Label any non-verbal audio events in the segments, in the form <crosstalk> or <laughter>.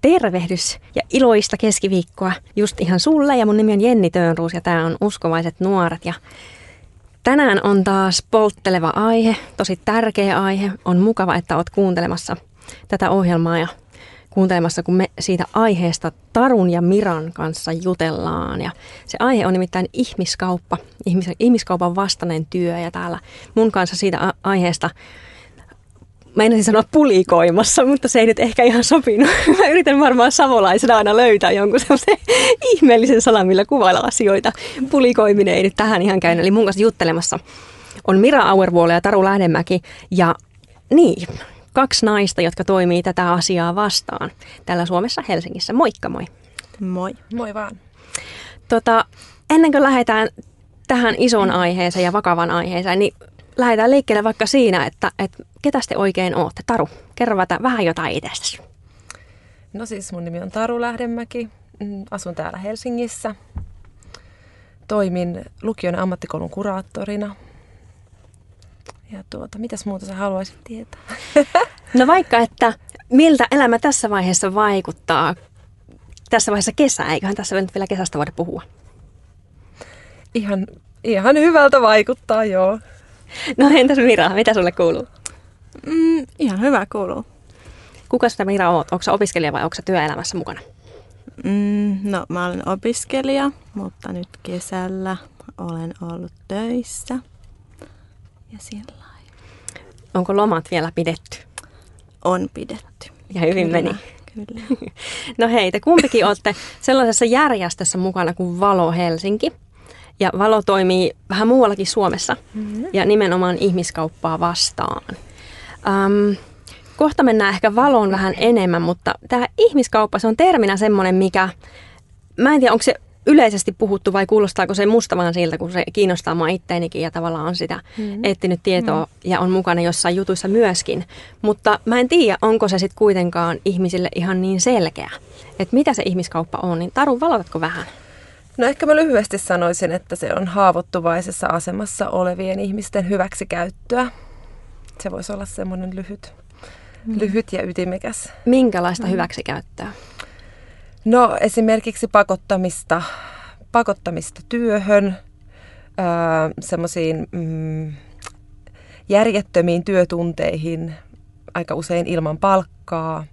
tervehdys ja iloista keskiviikkoa just ihan sulle. Ja mun nimi on Jenni Töönruus ja tämä on Uskovaiset nuoret. Ja tänään on taas poltteleva aihe, tosi tärkeä aihe. On mukava, että oot kuuntelemassa tätä ohjelmaa ja kuuntelemassa, kun me siitä aiheesta Tarun ja Miran kanssa jutellaan. Ja se aihe on nimittäin ihmiskauppa, ihmis, ihmiskaupan vastainen työ. Ja täällä mun kanssa siitä aiheesta mä en sanoa pulikoimassa, mutta se ei nyt ehkä ihan sopinut. <laughs> Mä yritän varmaan savolaisena aina löytää jonkun semmoisen <laughs> ihmeellisen sanan, millä kuvailla asioita. Pulikoiminen ei nyt tähän ihan käynyt. Eli mun kanssa juttelemassa on Mira Auervuole ja Taru Lähdemäki. Ja niin, kaksi naista, jotka toimii tätä asiaa vastaan täällä Suomessa Helsingissä. Moikka moi. Moi. Moi vaan. Tota, ennen kuin lähdetään tähän isoon aiheeseen ja vakavan aiheeseen, niin lähdetään liikkeelle vaikka siinä, että, että ketä te oikein olette? Taru, kerro vähän jotain itsestäsi. No siis mun nimi on Taru Lähdemäki. Mm, asun täällä Helsingissä. Toimin lukion ammattikoulun kuraattorina. Ja tuota, mitäs muuta sä haluaisit tietää? <laughs> No vaikka, että miltä elämä tässä vaiheessa vaikuttaa? Tässä vaiheessa kesää, eiköhän tässä nyt vielä kesästä voida puhua? Ihan, ihan hyvältä vaikuttaa, joo. No entäs Mira, mitä sulle kuuluu? Mm, ihan hyvä kuuluu. Kuka sitä Mira oot? Onko opiskelija vai onko työelämässä mukana? Mm, no mä olen opiskelija, mutta nyt kesällä olen ollut töissä. Ja siellä Onko lomat vielä pidetty? On pidetty. Ja hyvin kyllä, meni. Kyllä. <laughs> No hei, te kumpikin olette sellaisessa järjestössä mukana kuin Valo Helsinki. Ja Valo toimii vähän muuallakin Suomessa mm-hmm. ja nimenomaan ihmiskauppaa vastaan. Um, kohta mennään ehkä valoon vähän enemmän, mutta tämä ihmiskauppa, se on terminä semmoinen, mikä, mä en tiedä, onko se yleisesti puhuttu vai kuulostaako se musta vaan siltä, kun se kiinnostaa mua itteenikin ja tavallaan on sitä mm. etsinyt tietoa mm. ja on mukana jossain jutuissa myöskin. Mutta mä en tiedä, onko se sitten kuitenkaan ihmisille ihan niin selkeä, että mitä se ihmiskauppa on. Niin Taru, valotatko vähän? No ehkä mä lyhyesti sanoisin, että se on haavoittuvaisessa asemassa olevien ihmisten hyväksikäyttöä. Se voisi olla semmoinen lyhyt, mm. lyhyt ja ytimekäs. Minkälaista mm. hyväksikäyttöä? No esimerkiksi pakottamista, pakottamista työhön, semmoisiin mm, järjettömiin työtunteihin, aika usein ilman palkkaa,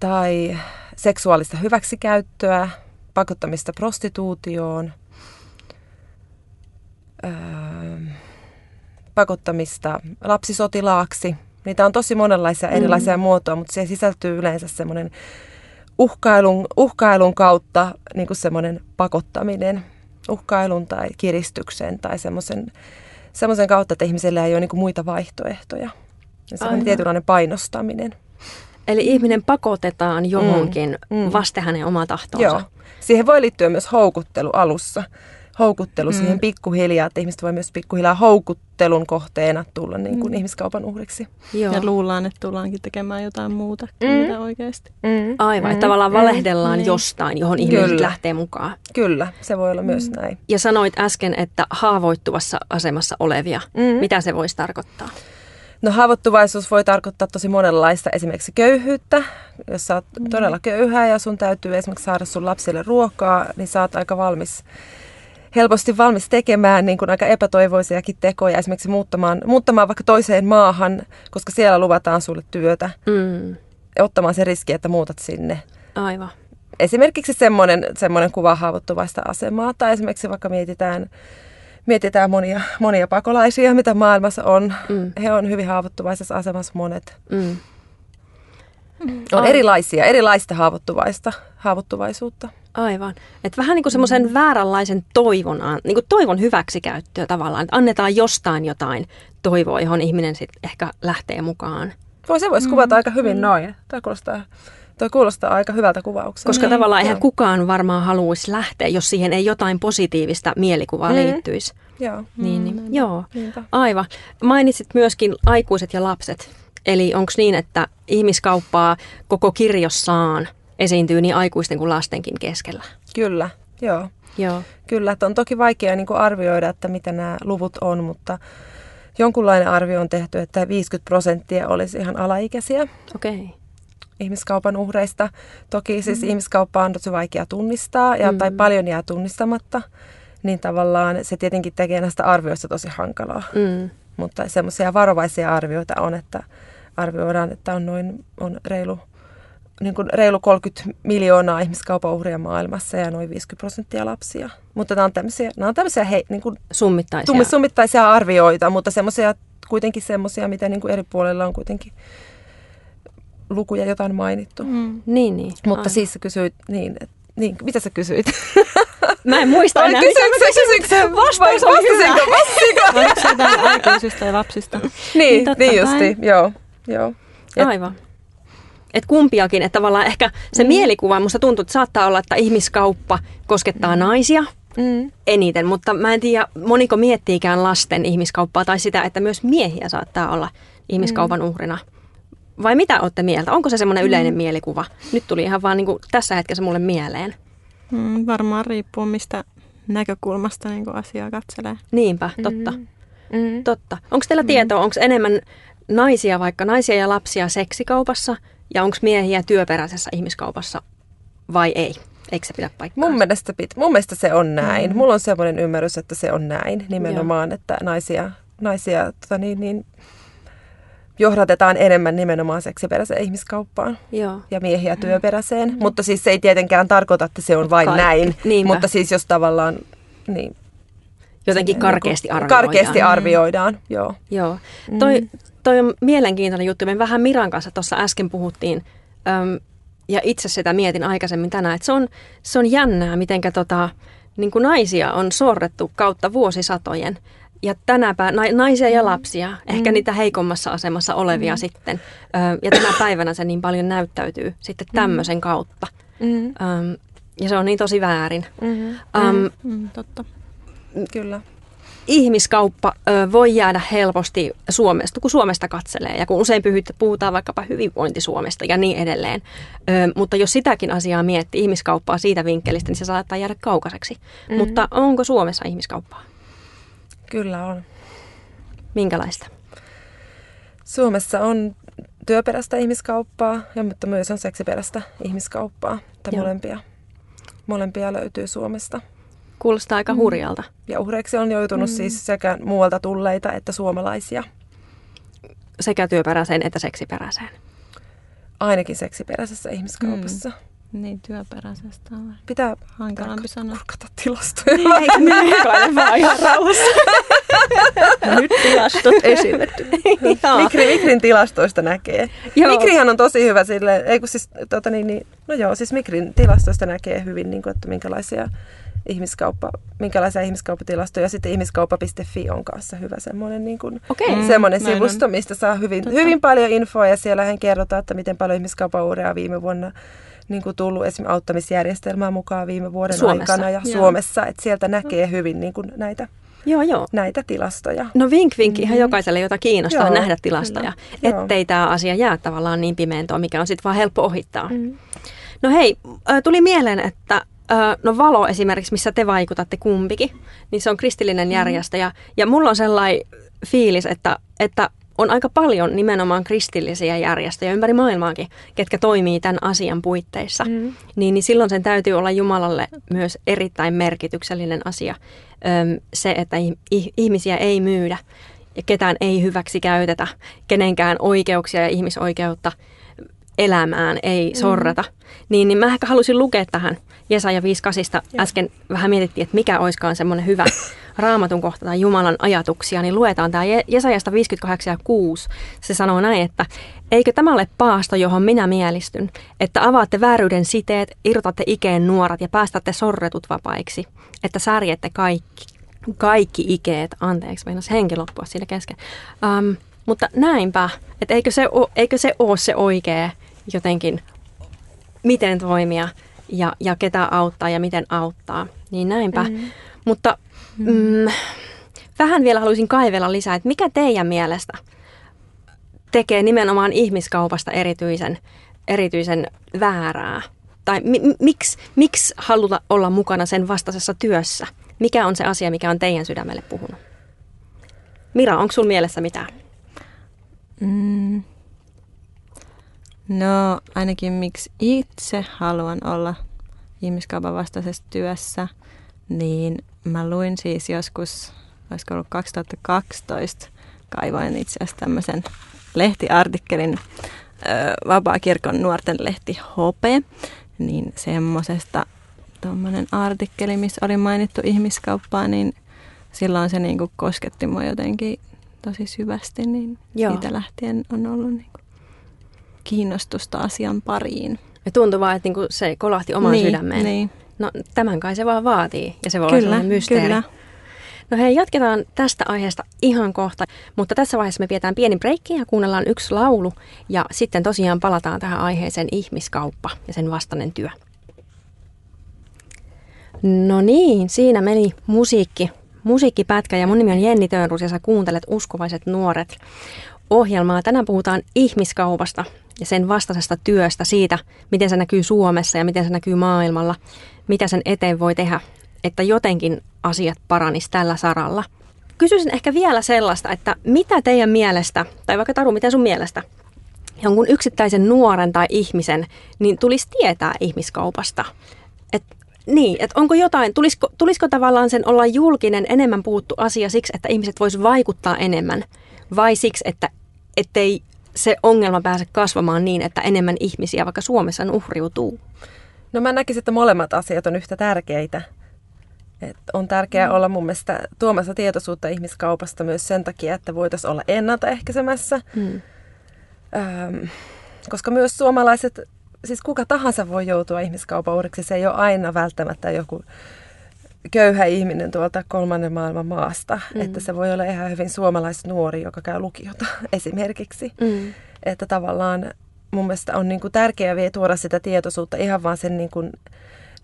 tai seksuaalista hyväksikäyttöä, pakottamista prostituutioon, öö, pakottamista lapsisotilaaksi. Niitä on tosi monenlaisia erilaisia mm. muotoja, mutta siihen sisältyy yleensä semmoinen uhkailun, uhkailun kautta niin kuin semmoinen pakottaminen, uhkailun tai kiristyksen tai semmoisen, semmoisen kautta, että ihmisellä ei ole niin kuin muita vaihtoehtoja. Ja semmoinen tietynlainen painostaminen. Eli ihminen pakotetaan johonkin mm, mm. vasten hänen omaa tahtoonsa. Joo. Siihen voi liittyä myös houkuttelu alussa houkuttelu mm. siihen pikkuhiljaa, että ihmiset voi myös pikkuhiljaa houkuttelun kohteena tulla niin kuin mm. ihmiskaupan uhriksi. Joo. Ja luullaan, että tullaankin tekemään jotain muuta kuin mm. mitä oikeasti. Mm. Aivan, mm. että tavallaan valehdellaan mm. jostain, johon ihmiset Kyllä. lähtee mukaan. Kyllä, se voi olla myös mm. näin. Ja sanoit äsken, että haavoittuvassa asemassa olevia. Mm. Mitä se voisi tarkoittaa? No haavoittuvaisuus voi tarkoittaa tosi monenlaista, esimerkiksi köyhyyttä. Jos sä oot mm. todella köyhää ja sun täytyy esimerkiksi saada sun lapsille ruokaa, niin sä oot aika valmis helposti valmis tekemään niin kuin aika epätoivoisiakin tekoja, esimerkiksi muuttamaan, muuttamaan vaikka toiseen maahan, koska siellä luvataan sulle työtä. Mm. Ottamaan se riski, että muutat sinne. Aivan. Esimerkiksi semmoinen, semmoinen kuva haavoittuvaista asemaa, tai esimerkiksi vaikka mietitään, mietitään monia, monia pakolaisia, mitä maailmassa on. Mm. He on hyvin haavoittuvaisessa asemassa monet. Mm. On erilaisia, erilaista haavoittuvaista, haavoittuvaisuutta. Aivan. Et vähän niin kuin semmoisen mm. vääränlaisen toivon, niin kuin toivon hyväksikäyttöä tavallaan, että annetaan jostain jotain toivoa, johon ihminen sitten ehkä lähtee mukaan. Voi se voisi mm. kuvata aika hyvin mm. noin. Tämä kuulostaa, toi kuulostaa aika hyvältä kuvaukselta. Koska niin. tavallaan eihän kukaan varmaan haluaisi lähteä, jos siihen ei jotain positiivista mielikuvaa mm. liittyisi. Joo. Niin, niin. Mm. Joo, aivan. Mainitsit myöskin aikuiset ja lapset. Eli onko niin, että ihmiskauppaa koko kirjossaan esiintyy niin aikuisten kuin lastenkin keskellä. Kyllä, joo. joo. Kyllä, että on toki vaikea niin kuin arvioida, että mitä nämä luvut on, mutta jonkunlainen arvio on tehty, että 50 prosenttia olisi ihan alaikäisiä. Okei. Okay. Ihmiskaupan uhreista. Toki siis mm. ihmiskauppa on tosi vaikea tunnistaa ja, mm. tai paljon jää tunnistamatta, niin tavallaan se tietenkin tekee näistä arvioista tosi hankalaa. Mm. Mutta semmoisia varovaisia arvioita on, että arvioidaan, että on noin on reilu, niin kuin reilu 30 miljoonaa ihmiskaupan uhria maailmassa ja noin 50 prosenttia lapsia. Mutta nämä on tämmöisiä, nämä on tämmöisiä hei, niin kuin summittaisia. summittaisia arvioita, mutta semmoisia, kuitenkin semmoisia, mitä niin kuin eri puolilla on kuitenkin lukuja jotain mainittu. Mm. Niin, niin. Mutta Aivan. siis sä kysyit, niin, et, niin, mitä sä kysyit? Mä en muista enää, mitä mä kysyin. Vastaus oli hyvä. Oliko se jotain aikuisista ja lapsista? niin, niin, niin justi, joo. joo. Et, Aivan. Et kumpiakin, että tavallaan ehkä se mm. mielikuva, musta tuntuu, että saattaa olla, että ihmiskauppa koskettaa mm. naisia mm. eniten, mutta mä en tiedä, moniko miettiikään lasten ihmiskauppaa tai sitä, että myös miehiä saattaa olla ihmiskaupan mm. uhrina. Vai mitä olette mieltä? Onko se semmoinen mm. yleinen mielikuva? Nyt tuli ihan vaan niin kuin tässä hetkessä mulle mieleen. Mm, varmaan riippuu, mistä näkökulmasta niin asiaa katselee. Niinpä, totta. Mm. Mm. Totta. Onko teillä mm. tietoa, onko enemmän naisia, vaikka naisia ja lapsia seksikaupassa ja onko miehiä työperäisessä ihmiskaupassa vai ei? Eikö se pidä paikkaa? Mun mielestä, pit, mun mielestä se on näin. Mm. Mulla on semmoinen ymmärrys, että se on näin nimenomaan, Joo. että naisia, naisia tota niin, niin, johdatetaan enemmän nimenomaan seksiperäiseen ihmiskauppaan Joo. ja miehiä mm. työperäiseen. Mm. Mutta siis se ei tietenkään tarkoita, että se on vain Kaikki. näin. Niinpä. Mutta siis jos tavallaan... Niin, Jotenkin karkeasti arvioidaan. Karkeasti arvioidaan, mm. joo. Joo. Toi, toi on mielenkiintoinen juttu. Me vähän Miran kanssa tuossa äsken puhuttiin, öm, ja itse sitä mietin aikaisemmin tänään, että se on, se on jännää, miten tota, niin naisia on sorrettu kautta vuosisatojen ja tänäpä naisia ja mm. lapsia, mm. ehkä niitä heikommassa asemassa olevia mm. sitten. ja tänä päivänä se niin paljon näyttäytyy sitten mm. tämmöisen kautta. Mm. ja se on niin tosi väärin. Mm. Um, mm, totta. Kyllä. Ihmiskauppa ö, voi jäädä helposti Suomesta, kun Suomesta katselee ja kun usein puhutaan vaikkapa hyvinvointi-Suomesta ja niin edelleen. Ö, mutta jos sitäkin asiaa miettii, ihmiskauppaa siitä vinkkelistä, niin se saattaa jäädä kaukaiseksi. Mm. Mutta onko Suomessa ihmiskauppaa? Kyllä on. Minkälaista? Suomessa on työperäistä ihmiskauppaa, ja, mutta myös on seksiperäistä ihmiskauppaa. Että molempia, molempia löytyy Suomesta. Kuulostaa aika mm. hurjalta. Ja uhreiksi on joutunut mm. siis sekä muualta tulleita että suomalaisia. Sekä työperäiseen että seksiperäiseen? Ainakin seksiperäisessä ihmiskaupassa. Mm. Niin, työperäisestä on Pitää hankalampi sanoa. kurkata tilastoja. Niin, eikö niin, vaan ihan rauhassa. Nyt tilastot <laughs> esitetty. Mikri, Mikrin tilastoista näkee. Joo. Mikrihan on tosi hyvä sille, ei kun siis, tota niin, niin, no joo, siis Mikrin tilastoista näkee hyvin, niin kuin, että minkälaisia ihmiskauppa, minkälaisia ihmiskauppatilastoja. Sitten ihmiskauppa.fi on kanssa hyvä semmoinen, niin kuin, okay. semmoinen mm, sivusto, mistä saa hyvin, hyvin paljon infoa ja siellä hän kerrotaan, että miten paljon ihmiskaupan viime vuonna niin kuin tullut esimerkiksi auttamisjärjestelmää mukaan viime vuoden Suomessa. aikana ja joo. Suomessa, että sieltä näkee hyvin niin kuin näitä Joo, joo. näitä tilastoja. No vink vink mm-hmm. ihan jokaiselle, jota kiinnostaa joo, nähdä tilastoja, kyllä. ettei tämä asia jää tavallaan niin pimeäntoon, mikä on sitten vaan helppo ohittaa. Mm. No hei, tuli mieleen, että no Valo esimerkiksi, missä te vaikutatte kumpikin, niin se on kristillinen mm. järjestö ja, ja mulla on sellainen fiilis, että, että on aika paljon nimenomaan kristillisiä järjestöjä ympäri maailmaakin, ketkä toimii tämän asian puitteissa. Mm. Niin, niin silloin sen täytyy olla Jumalalle myös erittäin merkityksellinen asia öm, se, että ihmisiä ei myydä ja ketään ei hyväksi käytetä, kenenkään oikeuksia ja ihmisoikeutta elämään ei mm. sorrata. Niin, niin mä ehkä halusin lukea tähän Jesaja 5.8. Äsken vähän mietittiin, että mikä oiskaan semmoinen hyvä <laughs> raamatun kohta tai Jumalan ajatuksia, niin luetaan tämä Jesajasta 58 ja 6. Se sanoo näin, että eikö tämä ole paasto, johon minä mielistyn, että avaatte vääryyden siteet, irrotatte ikeen nuorat ja päästätte sorretut vapaiksi, että särjette kaikki, kaikki ikeet, anteeksi, meinas henki loppua siinä kesken. Um, mutta näinpä, että eikö se, o, eikö se ole se oikea jotenkin, miten toimia ja, ja ketä auttaa ja miten auttaa, niin näinpä. Mm. Mutta Mm, vähän vielä haluaisin kaivella lisää, että mikä teidän mielestä tekee nimenomaan ihmiskaupasta erityisen, erityisen väärää? Tai mi, miksi, miksi haluta olla mukana sen vastaisessa työssä? Mikä on se asia, mikä on teidän sydämelle puhunut? Mira, onko sun mielessä mitään? Mm. No ainakin miksi itse haluan olla ihmiskaupan vastaisessa työssä, niin mä luin siis joskus, olisiko ollut 2012, kaivoin itse asiassa tämmöisen lehtiartikkelin Vapaa-kirkon nuorten lehti Hope, niin semmoisesta tuommoinen artikkeli, missä oli mainittu ihmiskauppaa, niin silloin se niinku kosketti mua jotenkin tosi syvästi, niin Joo. siitä lähtien on ollut niinku kiinnostusta asian pariin. Ja tuntuu vaan, että niinku se kolahti omaan niin, sydämeen. Niin. No tämän kai se vaan vaatii ja se voi kyllä, olla mysteeri. Kyllä. No hei, jatketaan tästä aiheesta ihan kohta, mutta tässä vaiheessa me pidetään pieni breikki ja kuunnellaan yksi laulu ja sitten tosiaan palataan tähän aiheeseen ihmiskauppa ja sen vastainen työ. No niin, siinä meni musiikki, musiikkipätkä ja mun nimi on Jenni Tönrus ja sä kuuntelet Uskovaiset nuoret ohjelmaa. Tänään puhutaan ihmiskaupasta ja sen vastaisesta työstä, siitä miten se näkyy Suomessa ja miten se näkyy maailmalla, mitä sen eteen voi tehdä, että jotenkin asiat paranis tällä saralla. Kysyisin ehkä vielä sellaista, että mitä teidän mielestä, tai vaikka Taru, miten sun mielestä, jonkun yksittäisen nuoren tai ihmisen, niin tulisi tietää ihmiskaupasta? Et, niin, että onko jotain, tulisiko, tulisiko tavallaan sen olla julkinen, enemmän puuttu asia siksi, että ihmiset vois vaikuttaa enemmän, vai siksi, että ettei se ongelma pääse kasvamaan niin, että enemmän ihmisiä vaikka Suomessa uhriutuu? No mä näkisin, että molemmat asiat on yhtä tärkeitä. Et on tärkeää mm. olla mun mielestä tuomassa tietoisuutta ihmiskaupasta myös sen takia, että voitaisiin olla ennaltaehkäisemässä. Mm. Öm, koska myös suomalaiset, siis kuka tahansa voi joutua ihmiskaupan uhriksi. Se ei ole aina välttämättä joku köyhä ihminen tuolta kolmannen maailman maasta. Mm. Että se voi olla ihan hyvin suomalaisnuori, joka käy lukiota <laughs> esimerkiksi. Mm. Että tavallaan mun mielestä on niin kuin tärkeää vielä tuoda sitä tietoisuutta ihan vaan sen niin kuin,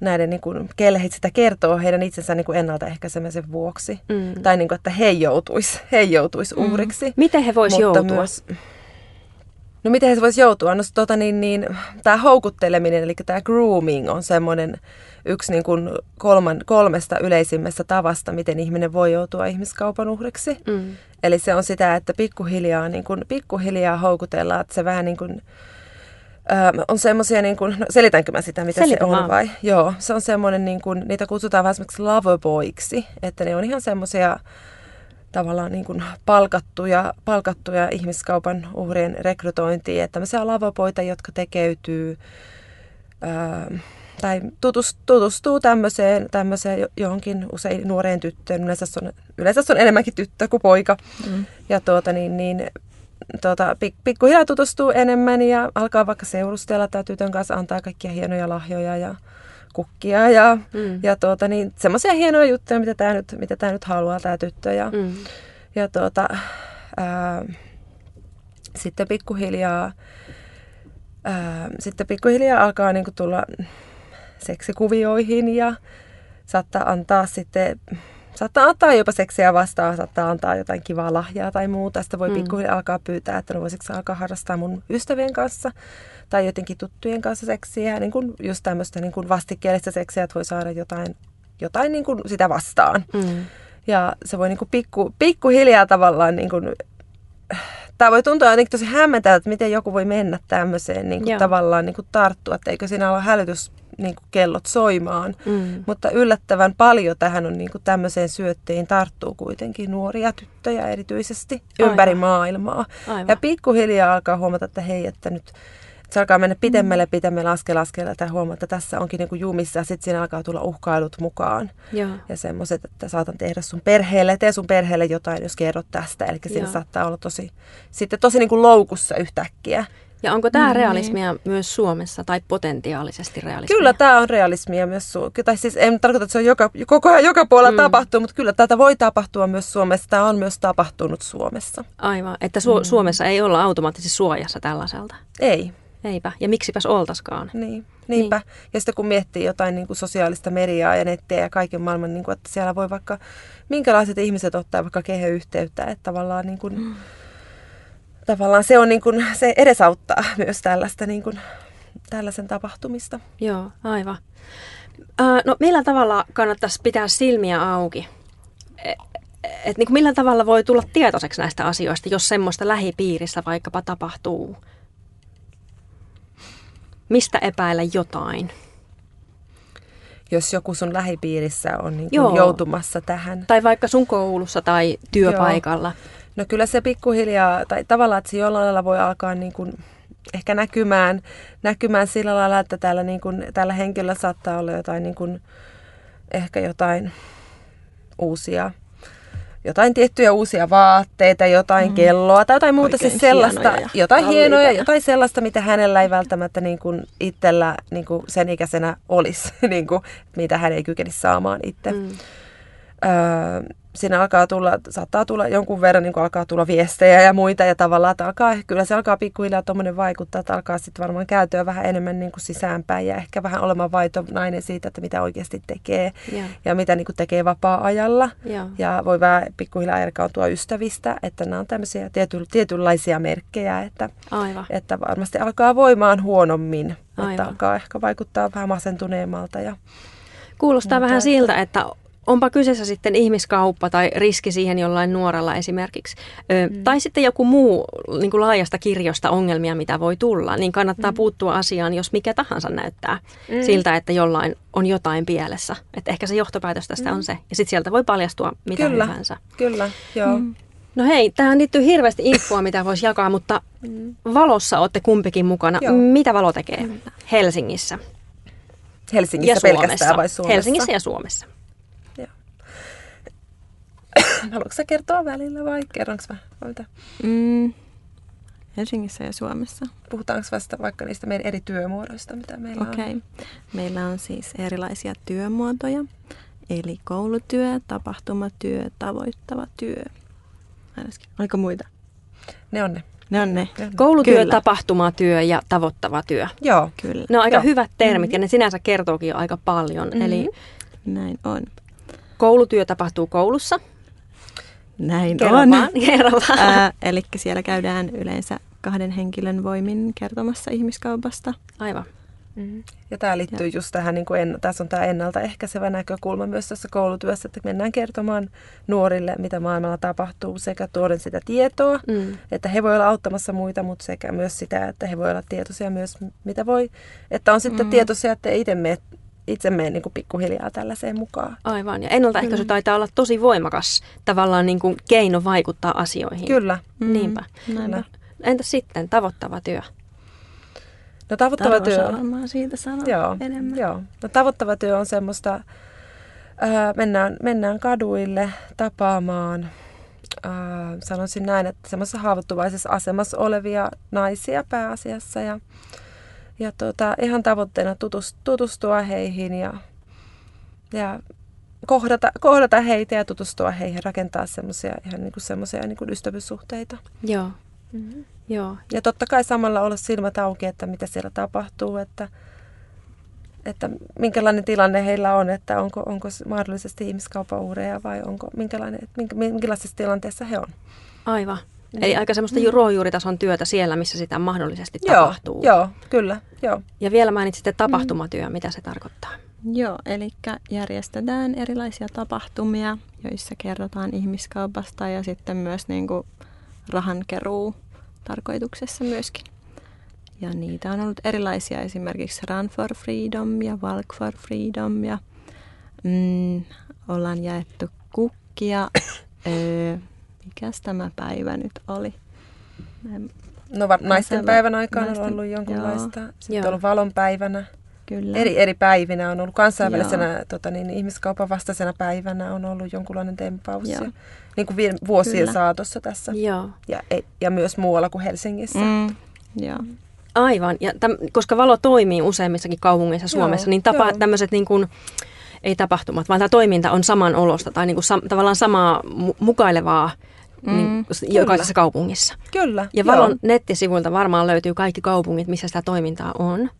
näiden, niin kuin, kelle he sitä kertoo heidän itsensä niin kuin ennaltaehkäisemisen vuoksi. Mm. Tai niin kuin, että he joutuisi he joutuis mm. uhriksi. Miten he voisivat joutua? Myös, no miten he voisivat joutua? No tota, niin, niin, tämä houkutteleminen, eli tämä grooming on semmoinen yksi niin kuin kolman, kolmesta yleisimmästä tavasta, miten ihminen voi joutua ihmiskaupan uhriksi. Mm. Eli se on sitä, että pikkuhiljaa, niin kuin, pikkuhiljaa houkutellaan, että se vähän niin kuin, Öö, on semmoisia, niin kuin, no selitänkö mä sitä, mitä Selitä se on vaan. vai? Joo, se on semmoinen, niin kuin, niitä kutsutaan vähän esimerkiksi loverboiksi, että ne on ihan semmoisia tavallaan niin kuin palkattuja, palkattuja ihmiskaupan uhrien rekrytointiin, että tämmöisiä lavapoita, jotka tekeytyy öö, tai tutustuu tämmöiseen, tämmöiseen johonkin usein nuoreen tyttöön. Yleensä se on, yleensä se on enemmänkin tyttö kuin poika. Mm. Ja tuota, niin, niin, tuota, pik, pikkuhiljaa tutustuu enemmän ja alkaa vaikka seurustella tai tytön kanssa antaa kaikkia hienoja lahjoja ja kukkia ja, mm. ja tuota, niin, semmoisia hienoja juttuja, mitä tämä nyt, mitä tää nyt haluaa tämä tyttö. Ja, mm. ja tuota, ää, sitten pikkuhiljaa ää, sitten pikkuhiljaa alkaa niinku tulla seksikuvioihin ja saattaa antaa sitten, saattaa antaa jopa seksiä vastaan, saattaa antaa jotain kivaa lahjaa tai muuta. Sitten voi mm. pikkuhiljaa alkaa pyytää, että no voisiko alkaa harrastaa mun ystävien kanssa tai jotenkin tuttujen kanssa seksiä. Niin kuin just tämmöistä niin kuin vastikkeellista seksiä, että voi saada jotain, jotain niin kuin sitä vastaan. Mm. Ja se voi niin kuin pikku, pikkuhiljaa tavallaan niin kuin, tämä voi tuntua jotenkin tosi hämmentävältä, että miten joku voi mennä tämmöiseen niin kuin tavallaan niin kuin tarttua, että eikö siinä ole hälytys niin kuin kellot soimaan. Mm. Mutta yllättävän paljon tähän on niin kuin tämmöiseen syötteen tarttuu kuitenkin nuoria tyttöjä erityisesti Aivan. ympäri maailmaa. Aivan. Ja pikkuhiljaa alkaa huomata, että hei, että nyt se alkaa mennä pitemmälle, mm. pitemmälle askel askel, että huomaa, että tässä onkin niin kuin jumissa ja sitten siinä alkaa tulla uhkailut mukaan. Joo. Ja semmoiset, että saatan tehdä sun perheelle, tee sun perheelle jotain, jos kerrot tästä. Eli siinä Joo. saattaa olla tosi, sitten tosi niin kuin loukussa yhtäkkiä. Ja onko tämä mm, realismia niin. myös Suomessa tai potentiaalisesti realismia? Kyllä tämä on realismia myös Suomessa. Tai siis en tarkoita, että se on joka, koko ajan joka puolella mm. tapahtuu, mutta kyllä tätä voi tapahtua myös Suomessa. Tämä on myös tapahtunut Suomessa. Aivan, että Su- mm. Suomessa ei olla automaattisesti suojassa tällaiselta. Ei. Eipä, ja miksipäs oltaskaan. Niin, niinpä. Niin. Ja sitten kun miettii jotain niin kuin sosiaalista mediaa ja nettiä ja kaiken maailman, niin kuin, että siellä voi vaikka minkälaiset ihmiset ottaa vaikka kehen yhteyttä, että tavallaan niin kuin, mm tavallaan se, on niin kuin, se edesauttaa <laughs> myös tällaista niin kuin, tällaisen tapahtumista. Joo, aivan. Äh, no millä tavalla kannattaisi pitää silmiä auki? Et, et, niin kuin millä tavalla voi tulla tietoiseksi näistä asioista, jos semmoista lähipiirissä vaikkapa tapahtuu? Mistä epäillä jotain? Jos joku sun lähipiirissä on niin Joo. kuin joutumassa tähän. Tai vaikka sun koulussa tai työpaikalla. No kyllä se pikkuhiljaa, tai tavallaan, että se jollain lailla voi alkaa niin kuin ehkä näkymään, näkymään sillä lailla, että tällä, niin kuin, tällä henkilöllä saattaa olla jotain, niin kuin, ehkä jotain uusia jotain tiettyjä uusia vaatteita, jotain mm. kelloa tai jotain muuta Oikein siis sellaista, hienoja ja jotain kalliita hienoja, ja- jotain sellaista, mitä hänellä ei välttämättä niin kuin itsellä niin kuin sen ikäisenä olisi, <laughs> niin kuin, mitä hän ei kykenisi saamaan itse. Mm. Öö, siinä alkaa tulla, saattaa tulla jonkun verran, niin alkaa tulla viestejä ja muita ja tavallaan, että alkaa, kyllä se alkaa pikkuhiljaa tuommoinen vaikuttaa, että alkaa sitten varmaan käytyä vähän enemmän niin kuin sisäänpäin ja ehkä vähän olemaan vaitonainen siitä, että mitä oikeasti tekee Joo. ja mitä niin kuin tekee vapaa-ajalla. Joo. Ja voi vähän pikkuhiljaa erkautua ystävistä, että nämä on tämmöisiä tiety, tietynlaisia merkkejä, että, Aivan. että varmasti alkaa voimaan huonommin, että Aivan. alkaa ehkä vaikuttaa vähän masentuneemmalta. Ja, Kuulostaa Mutta vähän että- siltä, että onpa kyseessä sitten ihmiskauppa tai riski siihen jollain nuorella esimerkiksi, ö, mm. tai sitten joku muu niin kuin laajasta kirjosta ongelmia, mitä voi tulla, niin kannattaa mm. puuttua asiaan, jos mikä tahansa näyttää mm. siltä, että jollain on jotain pielessä. Että ehkä se johtopäätös tästä mm. on se. Ja sitten sieltä voi paljastua mitä Kyllä. hyvänsä. kyllä, joo. Mm. No hei, tähän liittyy hirveästi infoa, mitä voisi jakaa, mutta valossa olette kumpikin mukana. Joo. Mitä valo tekee Helsingissä Helsingissä ja pelkästään Suomessa? vai Suomessa? Helsingissä ja Suomessa. <laughs> Haluatko sä kertoa välillä vai kerronko mä? Vai mitä? Mm, Helsingissä ja Suomessa. Puhutaanko vasta vaikka niistä meidän eri työmuodoista, mitä meillä Okei. on? Meillä on siis erilaisia työmuotoja, eli koulutyö, tapahtumatyö, tavoittava työ. Ainakin. Oliko muita? Ne on ne. Ne on ne. Koulutyö, Kyllä. tapahtumatyö ja tavoittava työ. Joo, Kyllä, Ne on aika Joo. hyvät termit ja ne sinänsä kertookin jo aika paljon. Mhm. Eli näin on. koulutyö tapahtuu koulussa. Näin Kerro on. vaan, kerro <laughs> vaan. Ää, eli siellä käydään yleensä kahden henkilön voimin kertomassa ihmiskaupasta. Aivan. Ja tämä liittyy just tähän, niin kuin en, tässä on tämä ennaltaehkäisevä näkökulma myös tässä koulutyössä, että mennään kertomaan nuorille, mitä maailmalla tapahtuu, sekä tuoden sitä tietoa, Mm. että he voi olla auttamassa muita, mutta sekä myös sitä, että he voi olla tietoisia myös, mitä voi, että on sitten mm. tietoisia, että ei itse mene, itse mene niin kuin pikkuhiljaa tällaiseen mukaan. Aivan. Ja ennaltaehkäisy taitaa olla tosi voimakas tavallaan niin kuin keino vaikuttaa asioihin. Kyllä. Niinpä. Näinpä. Entä sitten tavoittava työ? No tavoittava Tarvo työ... varmaan siitä sanoa Joo, enemmän. joo. No, tavoittava työ on semmoista, ää, mennään, mennään kaduille tapaamaan, ää, sanoisin näin, että semmoisessa haavoittuvaisessa asemassa olevia naisia pääasiassa ja, ja tota, ihan tavoitteena tutus, tutustua heihin ja, ja kohdata, kohdata heitä ja tutustua heihin, rakentaa semmoisia ihan niin kuin semmoisia niin kuin ystävyyssuhteita. Joo. Mm-hmm. Joo. Ja totta kai samalla olla silmät auki, että mitä siellä tapahtuu, että, että minkälainen tilanne heillä on, että onko, onko se mahdollisesti ihmiskaupan uhreja vai onko, minkälainen, minkä, minkälaisessa tilanteessa he on. Aivan. Eli aika semmoista mm. ruohonjuuritason työtä siellä, missä sitä mahdollisesti Joo, tapahtuu. joo, kyllä, joo. Ja vielä mainitsitte tapahtumatyö, mitä se tarkoittaa. Joo, eli järjestetään erilaisia tapahtumia, joissa kerrotaan ihmiskaupasta ja sitten myös niin kuin rahankeruu tarkoituksessa myöskin. Ja niitä on ollut erilaisia, esimerkiksi Run for Freedom ja Walk for Freedom ja mm, ollaan jaettu kukkia. <coughs> öö, mikäs tämä päivä nyt oli? No va- naisten päivän aikaan on naisten- ollut jonkunlaista. joo. Sitten Joo. on ollut valon päivänä. Kyllä. Eri, eri päivinä on ollut kansainvälisenä tota, niin, ihmiskaupan vastaisena päivänä on ollut jonkunlainen tempaus. Joo. Ja, niin kuin vuosien Kyllä. saatossa tässä. Joo. Ja, ei- ja myös muualla kuin Helsingissä. Mm, joo. Aivan. Ja täm, koska valo toimii useimmissakin kaupungeissa Suomessa, Joo, niin tapa, tämmöiset niin kuin, ei tapahtumat, vaan tämä toiminta on saman olosta tai niin kuin sam, tavallaan samaa mu- mukailevaa mm, niin, jokaisessa kaupungissa. Kyllä. Ja joo. Valon nettisivuilta varmaan löytyy kaikki kaupungit, missä sitä toimintaa on.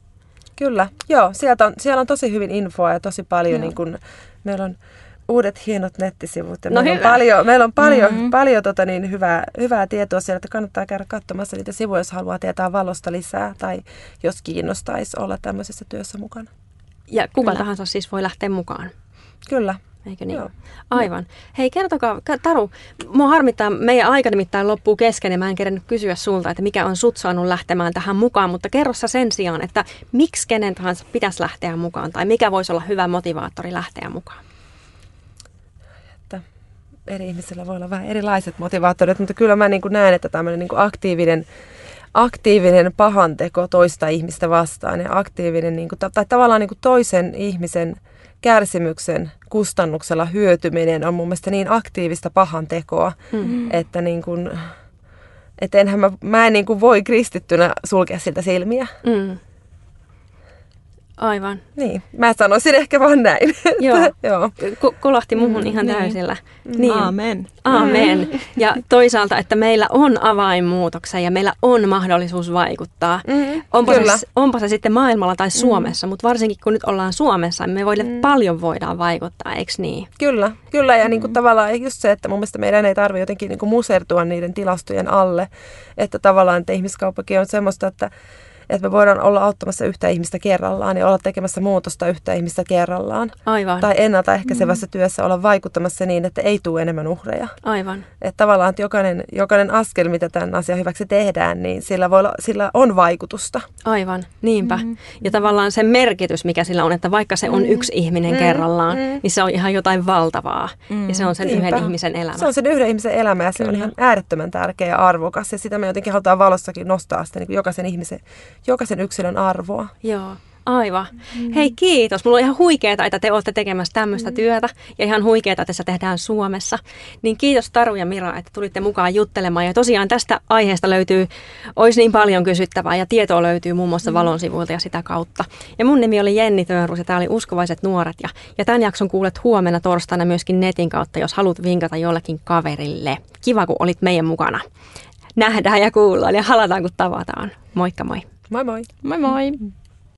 Kyllä, joo. Sieltä on, siellä on tosi hyvin infoa ja tosi paljon, Joo. niin kun, meillä on uudet hienot nettisivut ja No meillä, on hyvä. paljon, meillä on paljon, Mhm. mm-hmm. paljon tota niin, hyvää, hyvää tietoa siellä, että kannattaa käydä katsomassa niitä sivuja, jos haluaa tietää valosta lisää tai jos kiinnostaisi olla tämmöisessä työssä mukana. Ja kuka Kyllä. tahansa siis voi lähteä mukaan. Kyllä, Eikö niin? Joo. Aivan. Hei, kertokaa, Ka- Taru, mua harmittaa, meidän aika nimittäin loppuu kesken ja mä en kerännyt kysyä sulta, että mikä on sut saanut lähtemään tähän mukaan, mutta kerro sä sen sijaan, että miksi kenen tahansa pitäisi lähteä mukaan tai mikä voisi olla hyvä motivaattori lähteä mukaan? että eri ihmisillä voi olla vähän erilaiset motivaattorit, mutta kyllä mä niin kuin näen, että tämmöinen niin kuin aktiivinen, aktiivinen pahanteko toista ihmistä vastaan ja aktiivinen, niin kuin, tai tavallaan niin kuin toisen ihmisen kärsimyksen kustannuksella hyötyminen on mun mielestä niin aktiivista pahantekoa, mm. että niin kuin, että enhän mä, mä en niin kuin voi kristittynä sulkea siltä silmiä. Mm. Aivan. Niin, mä sanoisin ehkä vaan näin. <laughs> Joo. Joo. Ko- kolahti muhun ihan niin. täysillä. Niin. Aamen. Aamen. Ja toisaalta, että meillä on avainmuutokseen ja meillä on mahdollisuus vaikuttaa. Mm, onpa, kyllä. se, onpa se sitten maailmalla tai Suomessa, mutta varsinkin kun nyt ollaan Suomessa, niin me voidaan mm. paljon voidaan vaikuttaa, eikö niin? Kyllä, kyllä. Ja niin kuin tavallaan just se, että mun mielestä meidän ei tarvitse jotenkin niin kuin musertua niiden tilastojen alle. Että tavallaan, että ihmiskauppakin on semmoista, että, että me voidaan olla auttamassa yhtä ihmistä kerrallaan ja olla tekemässä muutosta yhtä ihmistä kerrallaan. Aivan. Tai ennaltaehkäisevässä mm. työssä olla vaikuttamassa niin, että ei tule enemmän uhreja. Aivan. Että tavallaan, että jokainen, jokainen askel, mitä tämän asian hyväksi tehdään, niin sillä, voi olla, sillä on vaikutusta. Aivan, niinpä. Mm. Ja tavallaan se merkitys, mikä sillä on, että vaikka se on mm. yksi ihminen mm. kerrallaan, mm. niin se on ihan jotain valtavaa. Mm. Ja se on sen Niinpä. yhden ihmisen elämä. Se on sen yhden ihmisen elämä ja se on ihan äärettömän tärkeä ja arvokas. Ja sitä me jotenkin halutaan valossakin nostaa sitä niin jokaisen ihmisen, jokaisen yksilön arvoa. Joo. Aivan. Mm. Hei kiitos. Mulla on ihan huikeeta, että te olette tekemässä tämmöistä mm. työtä ja ihan huikeeta, että se tehdään Suomessa. Niin kiitos Taru ja Mira, että tulitte mukaan juttelemaan. Ja tosiaan tästä aiheesta löytyy, olisi niin paljon kysyttävää ja tietoa löytyy muun muassa mm. Valon sivuilta ja sitä kautta. Ja mun nimi oli Jenni Tönrus ja tämä oli Uskovaiset nuoret. Ja, ja tämän jakson kuulet huomenna torstaina myöskin netin kautta, jos haluat vinkata jollekin kaverille. Kiva, kun olit meidän mukana. Nähdään ja kuullaan ja halataan, kun tavataan. Moikka moi. Moi moi! Moi moi!